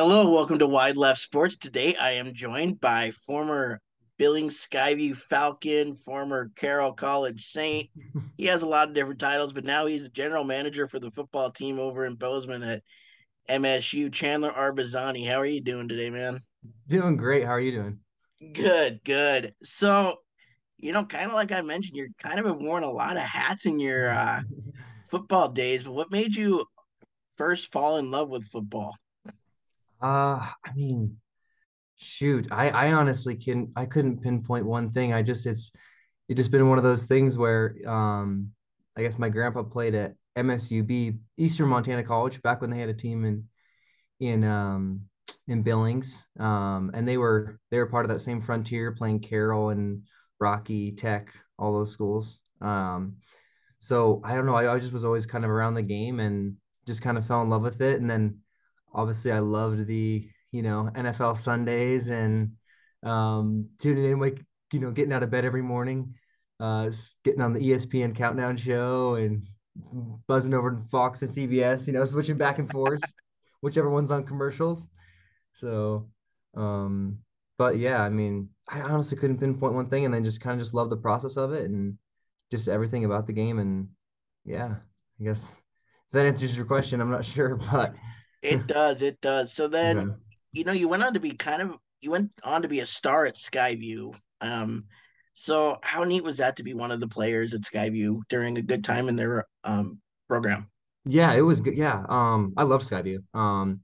Hello, welcome to Wide Left Sports. Today I am joined by former Billings Skyview Falcon, former Carroll College Saint. He has a lot of different titles, but now he's the general manager for the football team over in Bozeman at MSU. Chandler Arbizzani, how are you doing today, man? Doing great. How are you doing? Good, good. So, you know, kind of like I mentioned, you're kind of have worn a lot of hats in your uh, football days, but what made you first fall in love with football? Uh, I mean, shoot, I I honestly can I couldn't pinpoint one thing. I just it's it just been one of those things where um I guess my grandpa played at MSUB, Eastern Montana College, back when they had a team in in um in Billings. Um and they were they were part of that same frontier playing Carroll and Rocky Tech, all those schools. Um so I don't know, I, I just was always kind of around the game and just kind of fell in love with it. And then obviously I loved the, you know, NFL Sundays and um, tuning in, like, you know, getting out of bed every morning, uh, getting on the ESPN countdown show and buzzing over to Fox and CBS, you know, switching back and forth, whichever one's on commercials. So, um, but yeah, I mean, I honestly couldn't pinpoint one thing and then just kind of just love the process of it and just everything about the game. And yeah, I guess if that answers your question, I'm not sure, but It does, it does. So then, okay. you know, you went on to be kind of you went on to be a star at Skyview. Um, so how neat was that to be one of the players at Skyview during a good time in their um program? Yeah, it was good. Yeah. Um, I love Skyview. Um,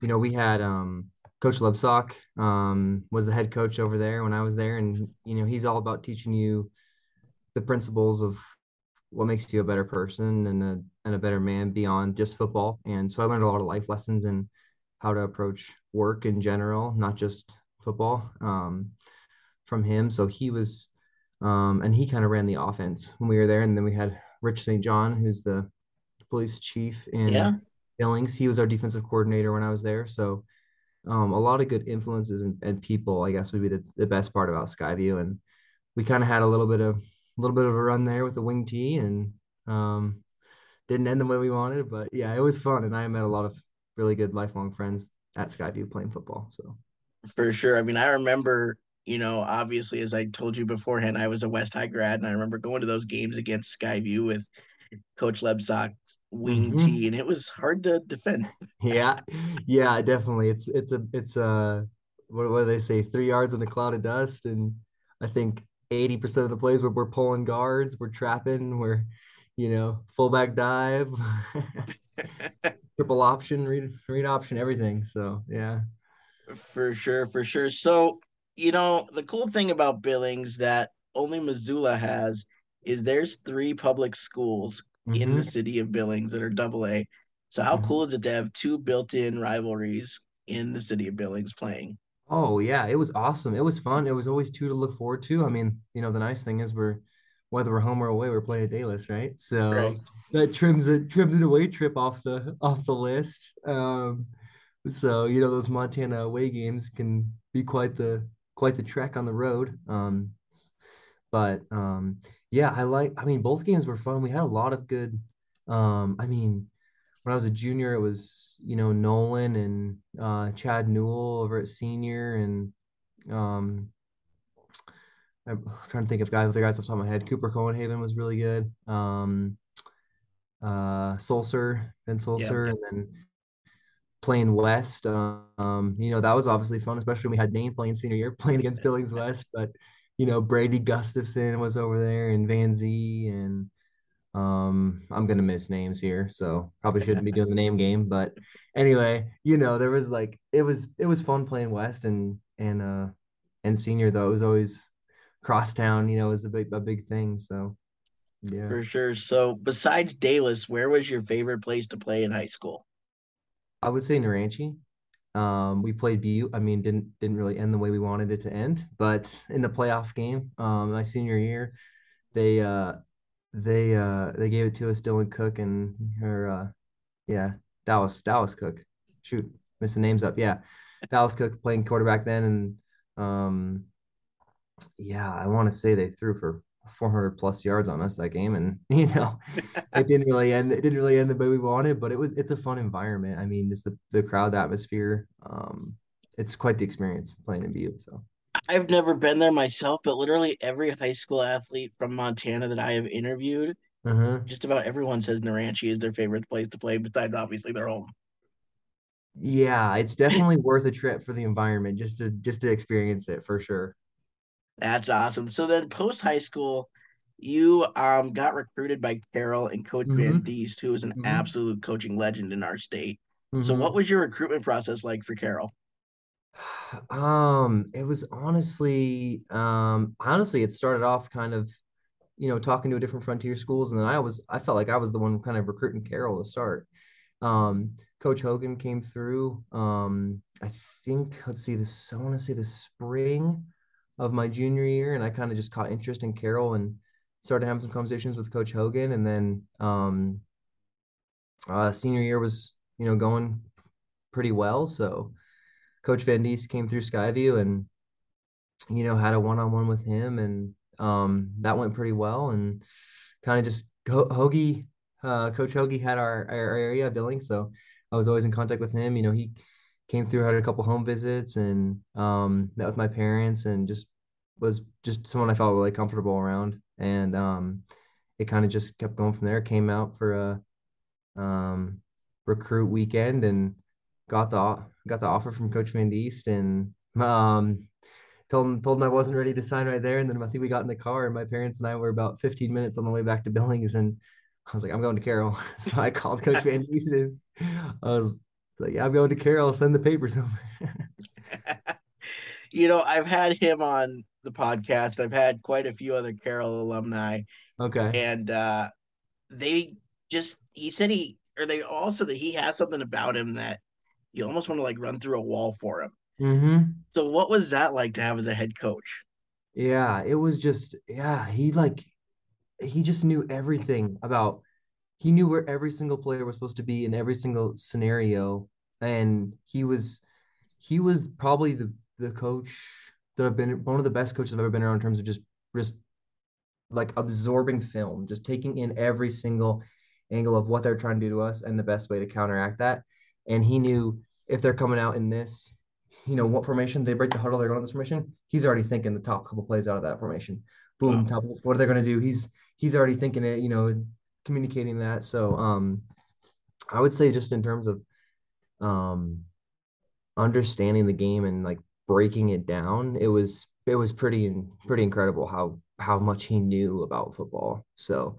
you know, we had um Coach Lebsock um was the head coach over there when I was there, and you know, he's all about teaching you the principles of what makes you a better person and a and a better man beyond just football. And so I learned a lot of life lessons and how to approach work in general, not just football, um, from him. So he was, um, and he kind of ran the offense when we were there. And then we had Rich St. John, who's the police chief Yeah, in Billings. He was our defensive coordinator when I was there. So um, a lot of good influences and, and people, I guess, would be the, the best part about Skyview. And we kind of had a little bit of a little bit of a run there with the wing tee and um, didn't end the way we wanted, but yeah, it was fun. And I met a lot of really good lifelong friends at Skyview playing football. So for sure. I mean, I remember, you know, obviously as I told you beforehand, I was a West High grad and I remember going to those games against Skyview with Coach Lebsock's wing hmm tee, and it was hard to defend. yeah, yeah, definitely. It's it's a it's a what, what do they say? Three yards in a cloud of dust, and I think 80% of the plays where we're pulling guards, we're trapping, we're you know, fullback dive, triple option, read read option, everything. So yeah. For sure, for sure. So, you know, the cool thing about Billings that only Missoula has is there's three public schools in the hmm city of Billings that are double A. So how cool hmm is it to have two built-in rivalries in the city of Billings playing? Oh yeah, it was awesome. It was fun. It was always two to look forward to. I mean, you know, the nice thing is we're whether we're home or away, we're playing a Daylis, right? Right. So that trims it trims an away trip off the off the list. Um, so you know those Montana away games can be quite the quite the trek on the road. Um, but um, yeah, I like. I mean, both games were fun. We had a lot of good. Um, I mean, when I was a junior, it was you know Nolan and uh, Chad Newell over at senior, and um, I'm trying to think of guys, other guys off the top of my head. Cooper Cohenhaven was really good. Um, uh, Sulcer, Ben Yeah. And then playing West. Um, you know, that was obviously fun, especially when we had Dane playing senior year, playing against Billings West. But you know, Brady Gustafson was over there, and Van Z, and um, I'm gonna miss names here, so probably shouldn't be doing the name game. But anyway, you know, there was like it was it was fun playing West and and uh and senior though. It was always crosstown, you know, was the big a big thing. So yeah. For sure. So besides Daylis, where was your favorite place to play in high school? I would say Naranche. Um, we played BU. I mean, didn't didn't really end the way we wanted it to end, but in the playoff game, um, my senior year, they uh they uh they gave it to us, Dylan Cook and her uh yeah, Dallas Dallas Cook. Shoot, missing names up. Yeah. Dallas Cook playing quarterback then and um yeah, I want to say they threw for 400 plus yards on us that game, and you know, it didn't really end. It didn't really end the way we wanted, but it was. It's a fun environment. I mean, just the the crowd atmosphere. Um, it's quite the experience playing in BU. So I've never been there myself, but literally every high school athlete from Montana that I have interviewed, uh-huh. just about everyone says Naranche is their favorite place to play, besides obviously their home. Yeah, it's definitely worth a trip for the environment just to just to experience it for sure. That's awesome. So then post high school, you um got recruited by Carroll and Coach Van Mm-hmm. Diest, who is an Mm-hmm. absolute coaching legend in our state. So what Mm-hmm. was your recruitment process like for Carroll? Um, it was honestly, um, honestly, it started off kind of, you know, talking to different frontier schools, and then I was, I felt like I was the one kind of recruiting Carroll to start. Um, Coach Hogan came through. Um, I think, let's see, this, I want to say the spring of my junior year, and I kind of just caught interest in Carroll and started having some conversations with Coach Hogan, and then, um, uh, senior year was, you know, going pretty well, so. Coach Van Diest came through Skyview and you know had a one-on-one with him and um, that went pretty well and kind of just Hoagie uh, Coach Hoagie had our, our area billing so I was always in contact with him. You know he came through had a couple home visits and um, met with my parents and just was just someone I felt really comfortable around and um, it kind of just kept going from there. Came out for a um, recruit weekend and got the got the offer from Coach Van Diest and um, told him told him I wasn't ready to sign right there. And then I think we got in the car and my parents and I were about 15 minutes on the way back to Billings and I was like, I'm going to Carroll. so I called Coach Van Diest and I was like, yeah, I'm going to Carroll, send the papers over. you know, I've had him on the podcast. I've had quite a few other Carroll alumni, okay. and uh, they just he said he or they also that he has something about him that you almost want to like run through a wall for him. Mm-hmm. So what was that like to have as a head coach? Yeah, it was just yeah, he like he just knew everything about he knew where every single player was supposed to be in every single scenario and he was he was probably the the coach that I've been one of the best coaches I've ever been around in terms of just just like absorbing film, just taking in every single angle of what they're trying to do to us and the best way to counteract that. And he knew if they're coming out in this, you know, what formation they break the huddle, they're going to this formation. He's already thinking the top couple plays out of that formation. Boom, top, what are they going to do? He's he's already thinking it, you know, communicating that. So um I would say just in terms of um understanding the game and like breaking it down, it was it was pretty pretty incredible how how much he knew about football. So,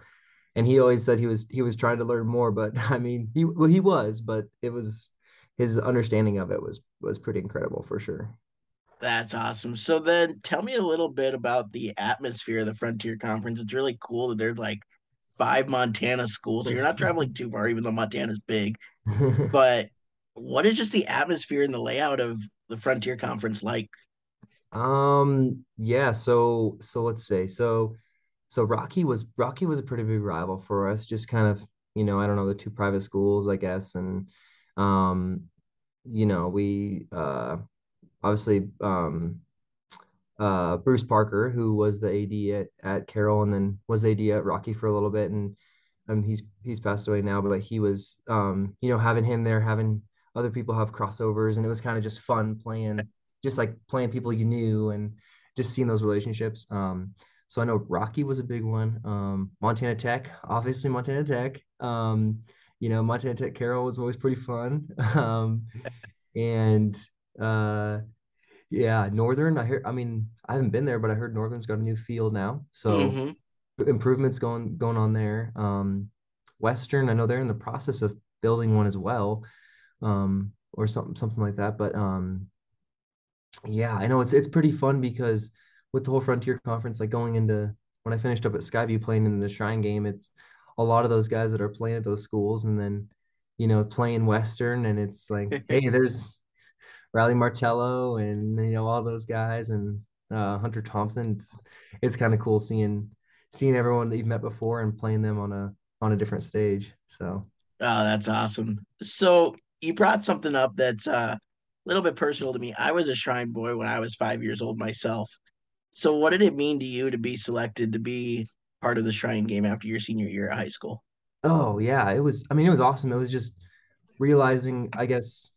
and he always said he was he was trying to learn more, but I mean, he well, he was, but it was his understanding of it was was pretty incredible for sure. That's awesome. So then tell me a little bit about the atmosphere of the Frontier Conference. It's really cool that there's like five Montana schools. So you're not traveling too far, even though Montana's big. But what is just the atmosphere and the layout of the Frontier Conference like? um, yeah, so so let's say so so Rocky was Rocky was a pretty big rival for us, just kind of, you know, I don't know, the two private schools, I guess, and um, you know, we uh obviously um uh Bruce Parker, who was the AD at, at Carroll and then was AD at Rocky for a little bit and um he's he's passed away now, but he was um, you know, having him there, having other people have crossovers, and it was kind of just fun playing, just like playing people you knew and just seeing those relationships. Um, so I know Rocky was a big one. Um, Montana Tech, obviously Montana Tech. Um, you know, Montana Tech Carroll was always pretty fun. Um, and uh yeah, Northern, I heard I mean, I haven't been there, but I heard Northern's got a new field now. So Mm-hmm. improvements going going on there. Um Western, I know they're in the process of building one as well. Um or something something like that. But um yeah, I know it's it's pretty fun because with the whole Frontier Conference, like going into when I finished up at Skyview playing in the Shrine game, it's a lot of those guys that are playing at those schools and then, you know, playing Western and it's like, hey, there's Riley Martello and you know all those guys and uh, Hunter Thompson. It's, it's kind of cool seeing seeing everyone that you've met before and playing them on a on a different stage. So Oh, that's awesome. So you brought something up that's uh, a little bit personal to me. I was a Shrine boy when I was five years old myself. So, what did it mean to you to be selected to be part of the Shrine Game after your senior year at high school? Oh yeah, it was. I mean, it was awesome. It was just realizing, I guess,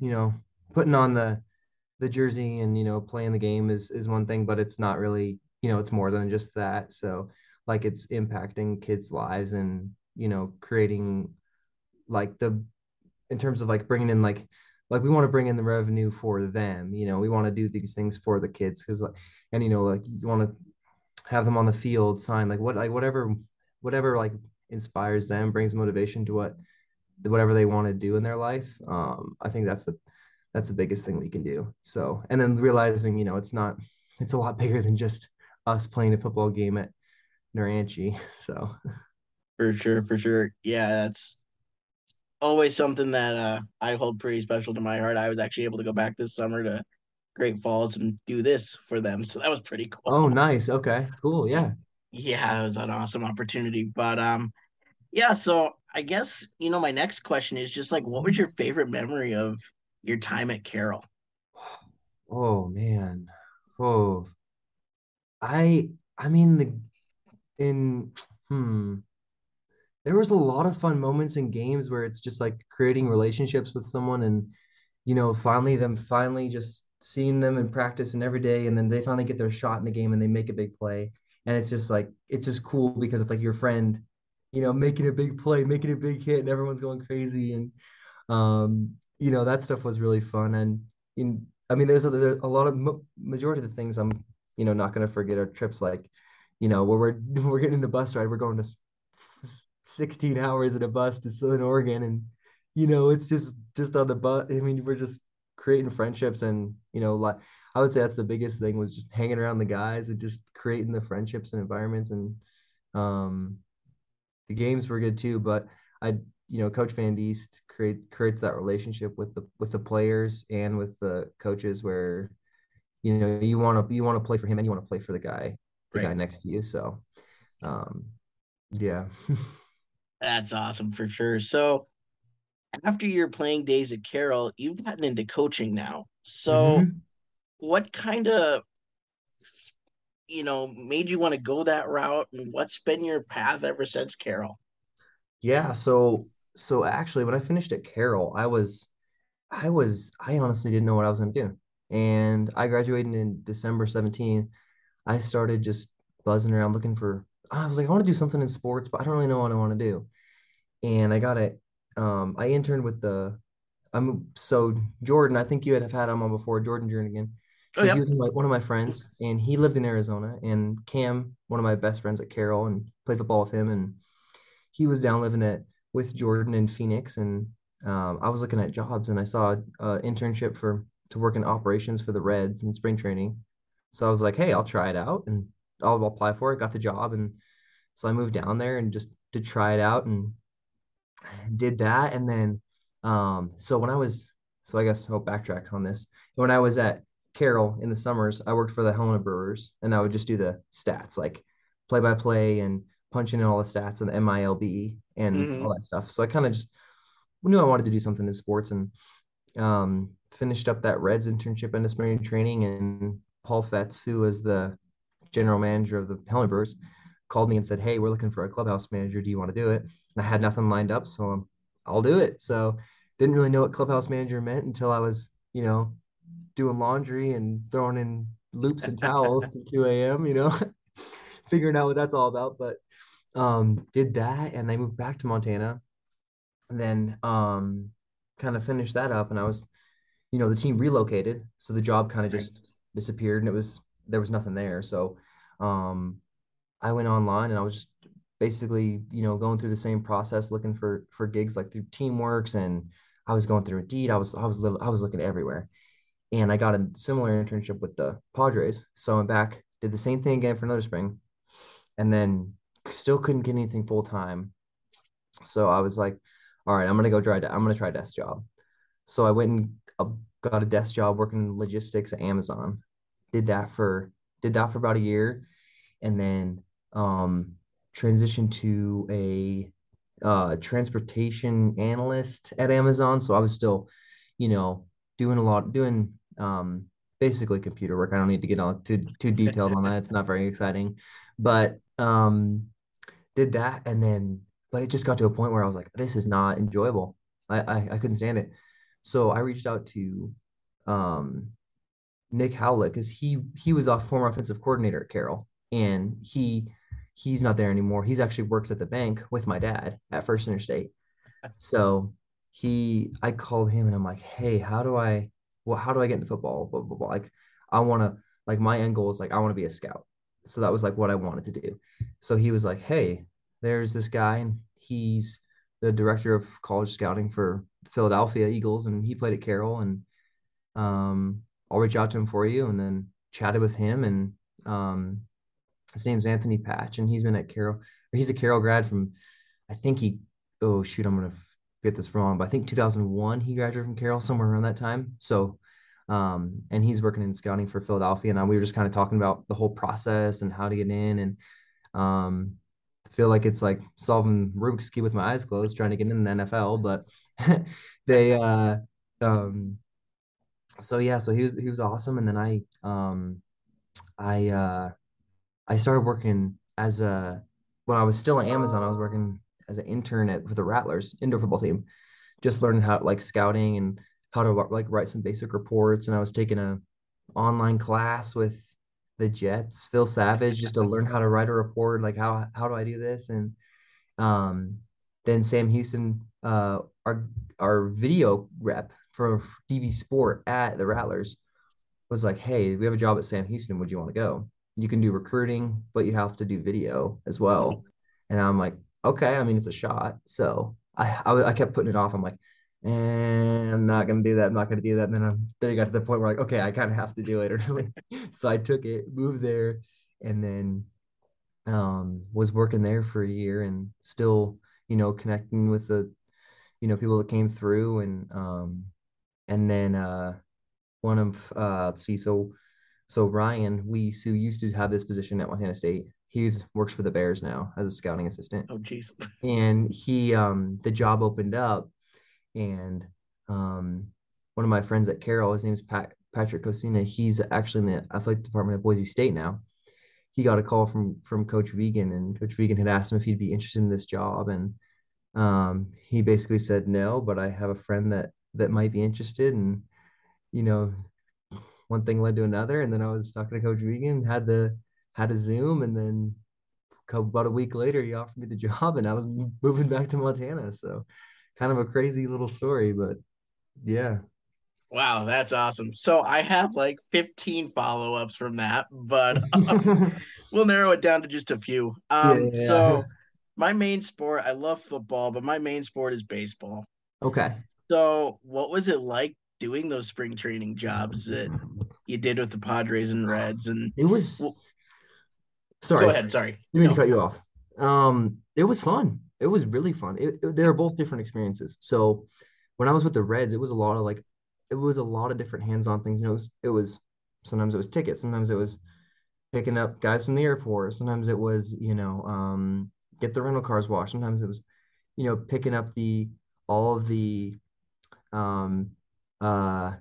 you know, putting on the the jersey and you know playing the game is is one thing, but it's not really, you know, it's more than just that. So, like, it's impacting kids' lives and you know creating like the in terms of like bringing in like like we want to bring in the revenue for them you know we want to do these things for the kids because like and you know like you want to have them on the field sign like what like whatever whatever like inspires them brings motivation to what whatever they want to do in their life um i think that's the that's the biggest thing we can do so and then realizing you know it's not it's a lot bigger than just us playing a football game at Naranche so. For sure for sure. Yeah that's always something that uh, I hold pretty special to my heart. I was actually able to go back this summer to Great Falls and do this for them, so that was pretty cool. Oh, nice. Okay, cool. Yeah, yeah, it was an awesome opportunity. But um, yeah. So I guess you know my next question is just like, what was your favorite memory of your time at Carroll? Oh man. Oh, I I mean the in hmm there was a lot of fun moments in games where it's just like creating relationships with someone and you know finally them finally just seeing them in practice and every day and then they finally get their shot in the game and they make a big play. And it's just like it's just cool because it's like your friend you know making a big play making a big hit and everyone's going crazy. And um you know that stuff was really fun. And in i mean there's a, there's a lot of majority of the things i'm you know not going to forget are trips like you know where we're we're getting the bus ride we're going to 16 hours in a bus to Southern Oregon and you know it's just just on the bus I mean we're just creating friendships and you know like I would say that's the biggest thing was just hanging around the guys and just creating the friendships and environments and um the games were good too but I you know coach Van Diest create creates that relationship with the with the players and with the coaches where you know you want to you want to play for him and you want to play for the guy the right. guy next to you so um yeah That's awesome for sure. So after your playing days at Carroll, you've gotten into coaching now. So mm-hmm. what kind of you know made you want to go that route and what's been your path ever since Carroll? Yeah, so so actually when I finished at Carroll, I was I was I honestly didn't know what I was going to do. And I graduated in December 17. I started just buzzing around looking for I was like, I want to do something in sports, but I don't really know what I want to do. And I got it. Um, I interned with the, I'm so Jordan. I think you had have had him on before, Jordan Jernigan. So oh, yep. he was like one of my friends, and he lived in Arizona. And Cam, one of my best friends at Carroll, and played football with him. And he was down living at with Jordan in Phoenix. And um, I was looking at jobs, and I saw an internship for to work in operations for the Reds in spring training. So I was like, hey, I'll try it out, and I'll apply for it. Got the job, and so I moved down there and just to try it out and did that. And then, um, so when I was, so I guess I'll backtrack on this. When I was at Carroll in the summers, I worked for the Helena Brewers, and I would just do the stats like play by play and punching in all the stats and the MILB and mm-hmm. all that stuff. So I kind of just knew I wanted to do something in sports and um, finished up that Reds internship and spring training. And Paul Fetz, who was the general manager of the Helena Brewers, called me and said, "Hey, we're looking for a clubhouse manager. Do you want to do it?" And I had nothing lined up, so I'm, I'll do it. So didn't really know what clubhouse manager meant until I was, you know, doing laundry and throwing in loops and towels to 2 a.m. You know, figuring out what that's all about. But um, did that, and I moved back to Montana, and then um, kind of finished that up. And I was, you know, the team relocated, so the job kind of just disappeared, and it was there was nothing there. So um, I went online and I was just basically, you know, going through the same process, looking for for gigs like through Teamworks, and I was going through Indeed. I was I was little I was looking everywhere, and I got a similar internship with the Padres. So I went back, did the same thing again for another spring, and then still couldn't get anything full time. So I was like, all right, I'm gonna go try. I'm gonna try a desk job. So I went and uh, got a desk job working in logistics at Amazon. Did that for did that for about a year, and then um, transitioned to a uh, transportation analyst at Amazon. So I was still, you know, doing a lot, doing um, basically computer work. I don't need to get all too too detailed on that. It's not very exciting, but um, did that and then, but it just got to a point where I was like, this is not enjoyable. I I, I couldn't stand it. So I reached out to um Nick Howlett because he he was a former offensive coordinator at Carroll, and he he's not there anymore. He's actually works at the bank with my dad at First Interstate. So he, I called him and I'm like, hey, how do I, well, how do I get into football? Blah, blah, blah. Like, I want to, like, my end goal is like, I want to be a scout. So that was like what I wanted to do. So he was like, hey, there's this guy, and he's the director of college scouting for Philadelphia Eagles, and he played at Carroll, and um, I'll reach out to him for you. And then chatted with him, and um, his name's Anthony Patch, and he's been at Carroll. he's a Carroll grad from, I think he. Oh shoot, I'm gonna get this wrong, but I think 2001 he graduated from Carroll somewhere around that time. So, um, and he's working in scouting for Philadelphia. And we were just kind of talking about the whole process and how to get in, and um, feel like it's like solving Rubik's cube with my eyes closed, trying to get in the NFL. But they, uh, um, so yeah, so he he was awesome, and then I, um, I, uh I started working as a when I was still at Amazon. I was working as an intern at for the Rattlers indoor football team, just learning how like scouting and how to like write some basic reports. And I was taking a online class with the Jets, Phil Savage, just to learn how to write a report. Like how how do I do this? And um, then Sam Houston, uh, our our video rep for DV Sport at the Rattlers, was like, "Hey, we have a job at Sam Houston. Would you want to go?" you can do recruiting, but you have to do video as well. And I'm like, okay, I mean, it's a shot. So I, I, I kept putting it off. I'm like, and I'm not gonna do that. I'm not gonna do that. And then I'm then I got to the point where like, okay, I kind of have to do it. so I took it, moved there, and then um was working there for a year and still, you know, connecting with the, you know, people that came through and um and then uh one of uh let's see, so so Ryan we who used to have this position at Montana State, he's works for the Bears now as a scouting assistant. Oh, jeez. and he, um, the job opened up, and um, one of my friends at Carroll, his name is Pat Patrick Cosina. He's actually in the athletic department at Boise State now. He got a call from from Coach Vigen, and Coach Vigen had asked him if he'd be interested in this job, and um, he basically said no, but I have a friend that that might be interested, and you know, one thing led to another, and then I was talking to Coach Vigen had the had a Zoom, and then about a week later, he offered me the job, and I was moving back to Montana. So, kind of a crazy little story, but yeah. Wow, that's awesome. So I have like 15 follow ups from that, but um, we'll narrow it down to just a few. Um, yeah. So my main sport, I love football, but my main sport is baseball. Okay. So what was it like doing those spring training jobs that you did with the Padres and Reds? And it was. Well, sorry. Go ahead. Sorry. You mean no. to cut you off. Um, it was fun. It was really fun. It, it, they were both different experiences. So when I was with the Reds, it was a lot of like, it was a lot of different hands-on things. You know, it was, it was sometimes it was tickets, sometimes it was picking up guys from the airport, sometimes it was you know um, get the rental cars washed, sometimes it was you know picking up the all of the um, uh,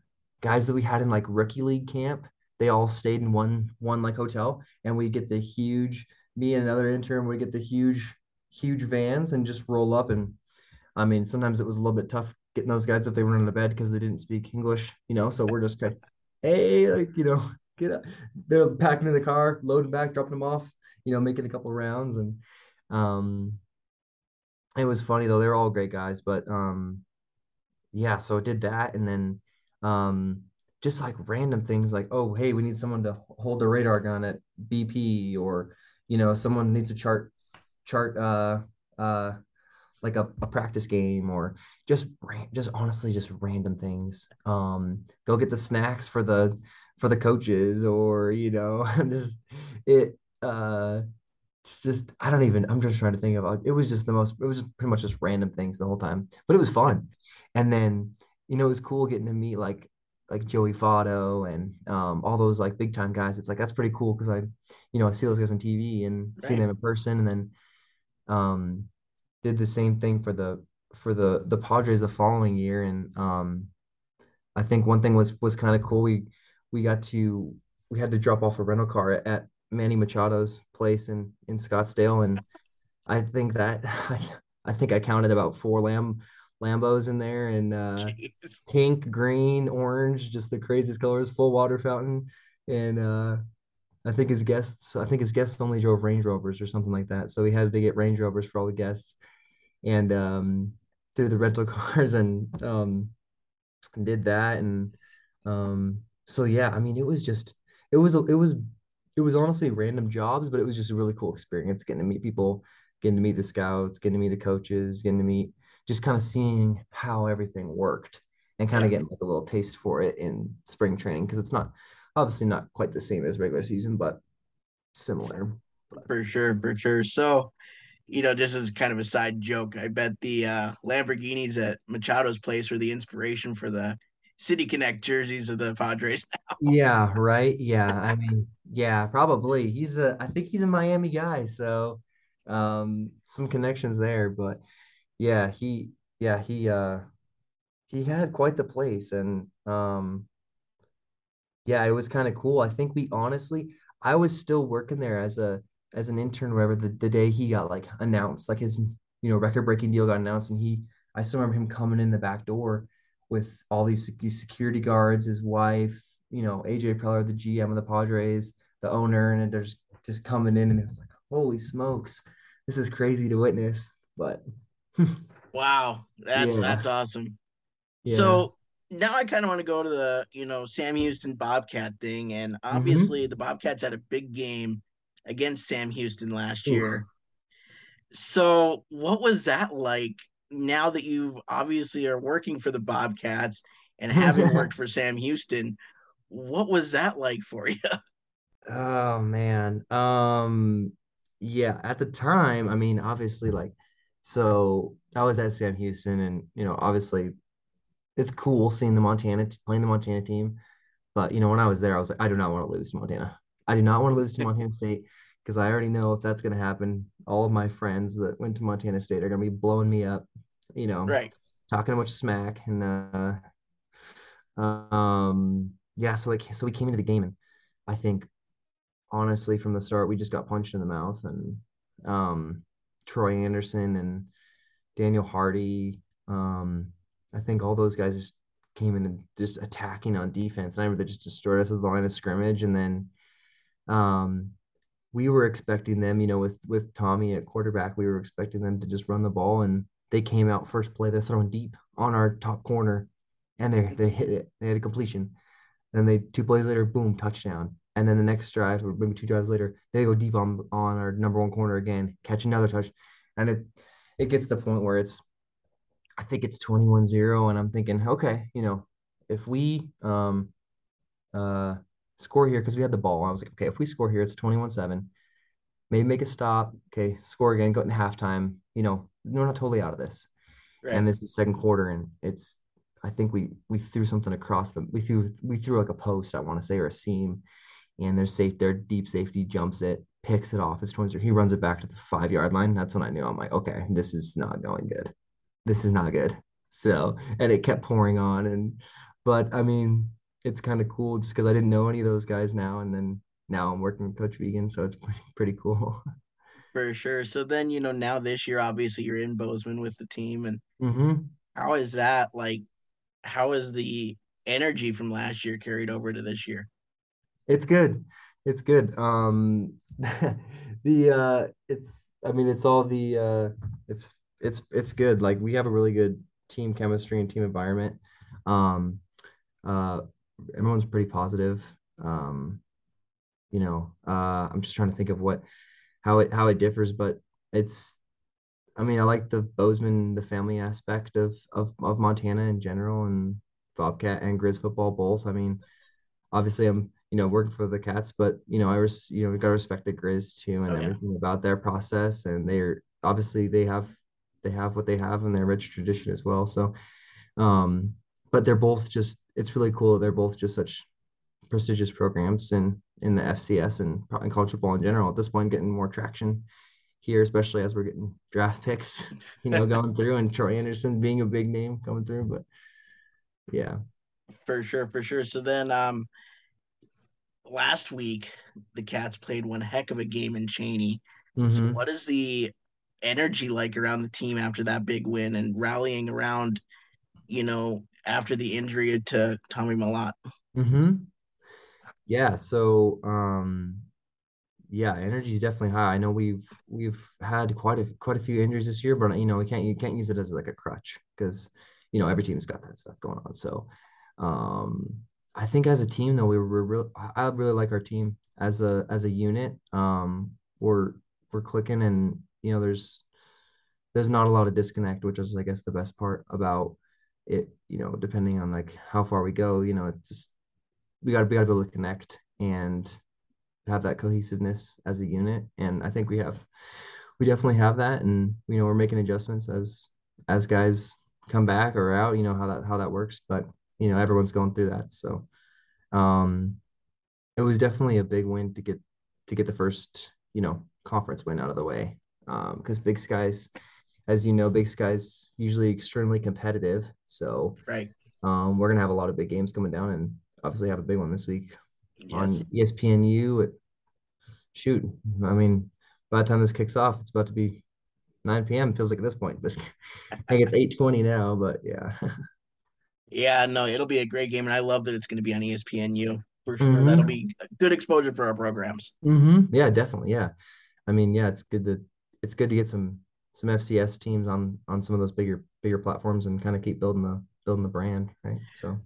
guys that we had in like rookie league camp. They all stayed in one one like hotel, and we get the huge me and another intern. We get the huge huge vans and just roll up. And I mean, sometimes it was a little bit tough getting those guys if they weren't in the bed because they didn't speak English, you know. So we're just like, hey, like you know, get up. They're packing in the car, loading back, dropping them off, you know, making a couple rounds, and um, it was funny though. They were all great guys, but um, yeah. So I did that, and then um, just like random things like, oh, hey, we need someone to hold the radar gun at BP, or you know, someone needs to chart chart uh uh like a, a practice game or just just honestly just random things um go get the snacks for the for the coaches or you know just it uh it's just i don't even i'm just trying to think about it was just the most it was just pretty much just random things the whole time but it was fun and then you know, it was cool getting to meet like like Joey Votto and um, all those like big time guys. It's like that's pretty cool because I, you know, I see those guys on TV and right. seeing them in person, and then um, did the same thing for the for the the Padres the following year. And um, I think one thing was was kind of cool. We we got to we had to drop off a rental car at Manny Machado's place in in Scottsdale, and I think that I, I think I counted about four lamb Lambos in there and uh, pink, green, orange, just the craziest colors, full water fountain, and uh, I think his guests, I think his guests only drove Range Rovers or something like that, so we had to get Range Rovers for all the guests, and um, through the rental cars and um, did that, and um, so yeah, I mean, it was just, it was, it was, it was honestly random jobs, but it was just a really cool experience getting to meet people, getting to meet the scouts, getting to meet the coaches, getting to meet just kind of seeing how everything worked and kind of getting like a little taste for it in spring training because it's not obviously not quite the same as regular season, but similar. For sure, for sure. So, you know, just as kind of a side joke, I bet the uh, Lamborghinis at Machado's place were the inspiration for the City Connect jerseys of the Padres now. Yeah, right. Yeah. I mean, yeah, probably. He's a I think he's a Miami guy, so um some connections there, but yeah, he yeah, he uh he had quite the place and um yeah, it was kind of cool. I think we honestly I was still working there as a as an intern wherever the, the day he got like announced, like his you know record breaking deal got announced and he I still remember him coming in the back door with all these these security guards, his wife, you know, AJ Preller, the GM of the Padres, the owner, and they're just, just coming in and it's like, holy smokes, this is crazy to witness. But wow, that's yeah. that's awesome. Yeah. So now I kind of want to go to the you know Sam Houston Bobcat thing, and mm-hmm. obviously mm-hmm. the Bobcats had a big game against Sam Houston last year. So what was that like? Now that you obviously are working for the Bobcats and having worked for Sam Houston, what was that like for you? Oh man. Um yeah, at the time, I mean, obviously like so I was at Sam Houston, and you know, obviously, it's cool seeing the Montana playing the Montana team. But you know, when I was there, I was like, I do not want to lose to Montana. I do not want to lose to Montana State because I already know if that's going to happen, all of my friends that went to Montana State are going to be blowing me up. You know, right? Talking a bunch of smack, and uh, um, yeah. So like, so we came into the game, and I think honestly, from the start, we just got punched in the mouth, and um, Troy Anderson and Daniel Hardy. Um, I think all those guys just came in and just attacking on defense. And I remember they just destroyed us at the line of scrimmage. And then um, we were expecting them, you know, with with Tommy at quarterback, we were expecting them to just run the ball. And they came out first play, they're throwing deep on our top corner, and they they hit it. They had a completion. And they two plays later, boom, touchdown. And then the next drive, or maybe two drives later, they go deep on on our number one corner again, catch another touch, and it it gets to the point where it's, I think it's 21-0, and I'm thinking, okay, you know, if we um uh score here because we had the ball, I was like, okay, if we score here, it's 21-7. Maybe make a stop. Okay, score again, go into halftime. You know, we're not totally out of this. Right. And this is second quarter, and it's I think we we threw something across them. We threw we threw like a post, I want to say, or a seam, and their safe, their deep safety jumps it, picks it off his 20. He runs it back to the five yard line. That's when I knew I'm like, okay, this is not going good. This is not good. So, and it kept pouring on. And, but I mean, it's kind of cool just because I didn't know any of those guys now. And then now I'm working with Coach Vigen, So it's pretty, pretty cool. For sure. So then, you know, now this year, obviously you're in Bozeman with the team. And mm-hmm. how is that like? How is the energy from last year carried over to this year? It's good. It's good. Um, the uh, it's I mean it's all the uh, it's it's it's good. Like we have a really good team chemistry and team environment. Um, uh, everyone's pretty positive. Um, you know, uh, I'm just trying to think of what how it how it differs, but it's I mean, I like the Bozeman, the family aspect of of of Montana in general, and Bobcat and Grizz football both. I mean, obviously, I'm you know, working for the Cats, but you know, I was, you know, we gotta respect the Grizz too and oh, everything yeah. about their process. And they're obviously they have they have what they have and their rich tradition as well. So, um, but they're both just it's really cool. They're both just such prestigious programs in in the FCS and, and college football in general. At this point, getting more traction here, especially as we're getting draft picks, you know, going through and Troy Anderson being a big name coming through. But yeah, for sure, for sure. So then, um last week the Cats played one heck of a game in Cheney. Mm-hmm. So, what is the energy like around the team after that big win and rallying around, you know, after the injury to Tommy Mellott? Mm-hmm. Yeah. So, um, yeah, energy is definitely high. I know we've we've had quite a quite a few injuries this year, but you know we can't you can't use it as like a crutch because you know every team's got that stuff going on. So, um, I think as a team though we were real. I really like our team as a as a unit. Um, we're we're clicking, and you know there's there's not a lot of disconnect, which is I guess the best part about it. You know, depending on like how far we go, you know, it's just we got to be able to connect and have that cohesiveness as a unit. And I think we have, we definitely have that. And, you know, we're making adjustments as, as guys come back or out, you know, how that, how that works, but you know, everyone's going through that. So, um, it was definitely a big win to get, to get the first, you know, conference win out of the way. Um, cause big skies, as you know, big skies usually extremely competitive. So, right. Um, we're going to have a lot of big games coming down and obviously have a big one this week yes. on ESPNU. At, shoot, I mean, by the time this kicks off, it's about to be 9 p.m. Feels like at this point, but I think it's 8:20 now. But yeah. yeah, no, it'll be a great game, and I love that it's going to be on ESPNU for sure. Mm-hmm. That'll be good exposure for our programs. Mm-hmm. Yeah, definitely. Yeah, I mean, yeah, it's good to it's good to get some some FCS teams on on some of those bigger bigger platforms and kind of keep building the building the brand, right? So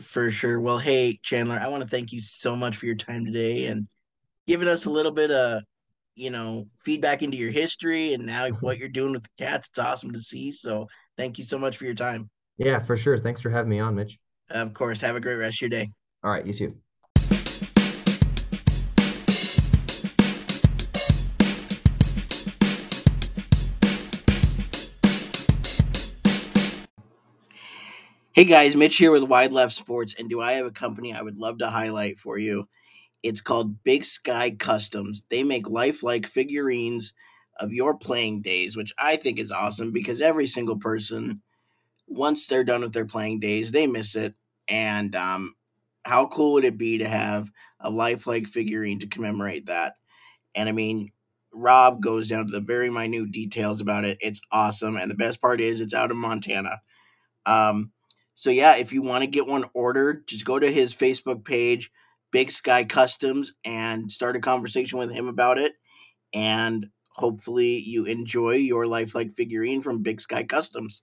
for sure. Well, hey, Chandler, I want to thank you so much for your time today and giving us a little bit of, you know, feedback into your history and now mm-hmm. what you're doing with the cats. It's awesome to see. So thank you so much for your time. Yeah, for sure. Thanks for having me on, Mitch. Of course. Have a great rest of your day. All right. You too. Hey guys, Mitch here with Wide Left Sports, and do I have a company I would love to highlight for you? It's called Big Sky Customs. They make lifelike figurines of your playing days, which I think is awesome because every single person, once they're done with their playing days, they miss it. And um, how cool would it be to have a lifelike figurine to commemorate that? And I mean, Rob goes down to the very minute details about it. It's awesome. And the best part is it's out in Montana. Um, so yeah, if you want to get one ordered, just go to his Facebook page, Big Sky Customs, and start a conversation with him about it. And hopefully you enjoy your lifelike figurine from Big Sky Customs.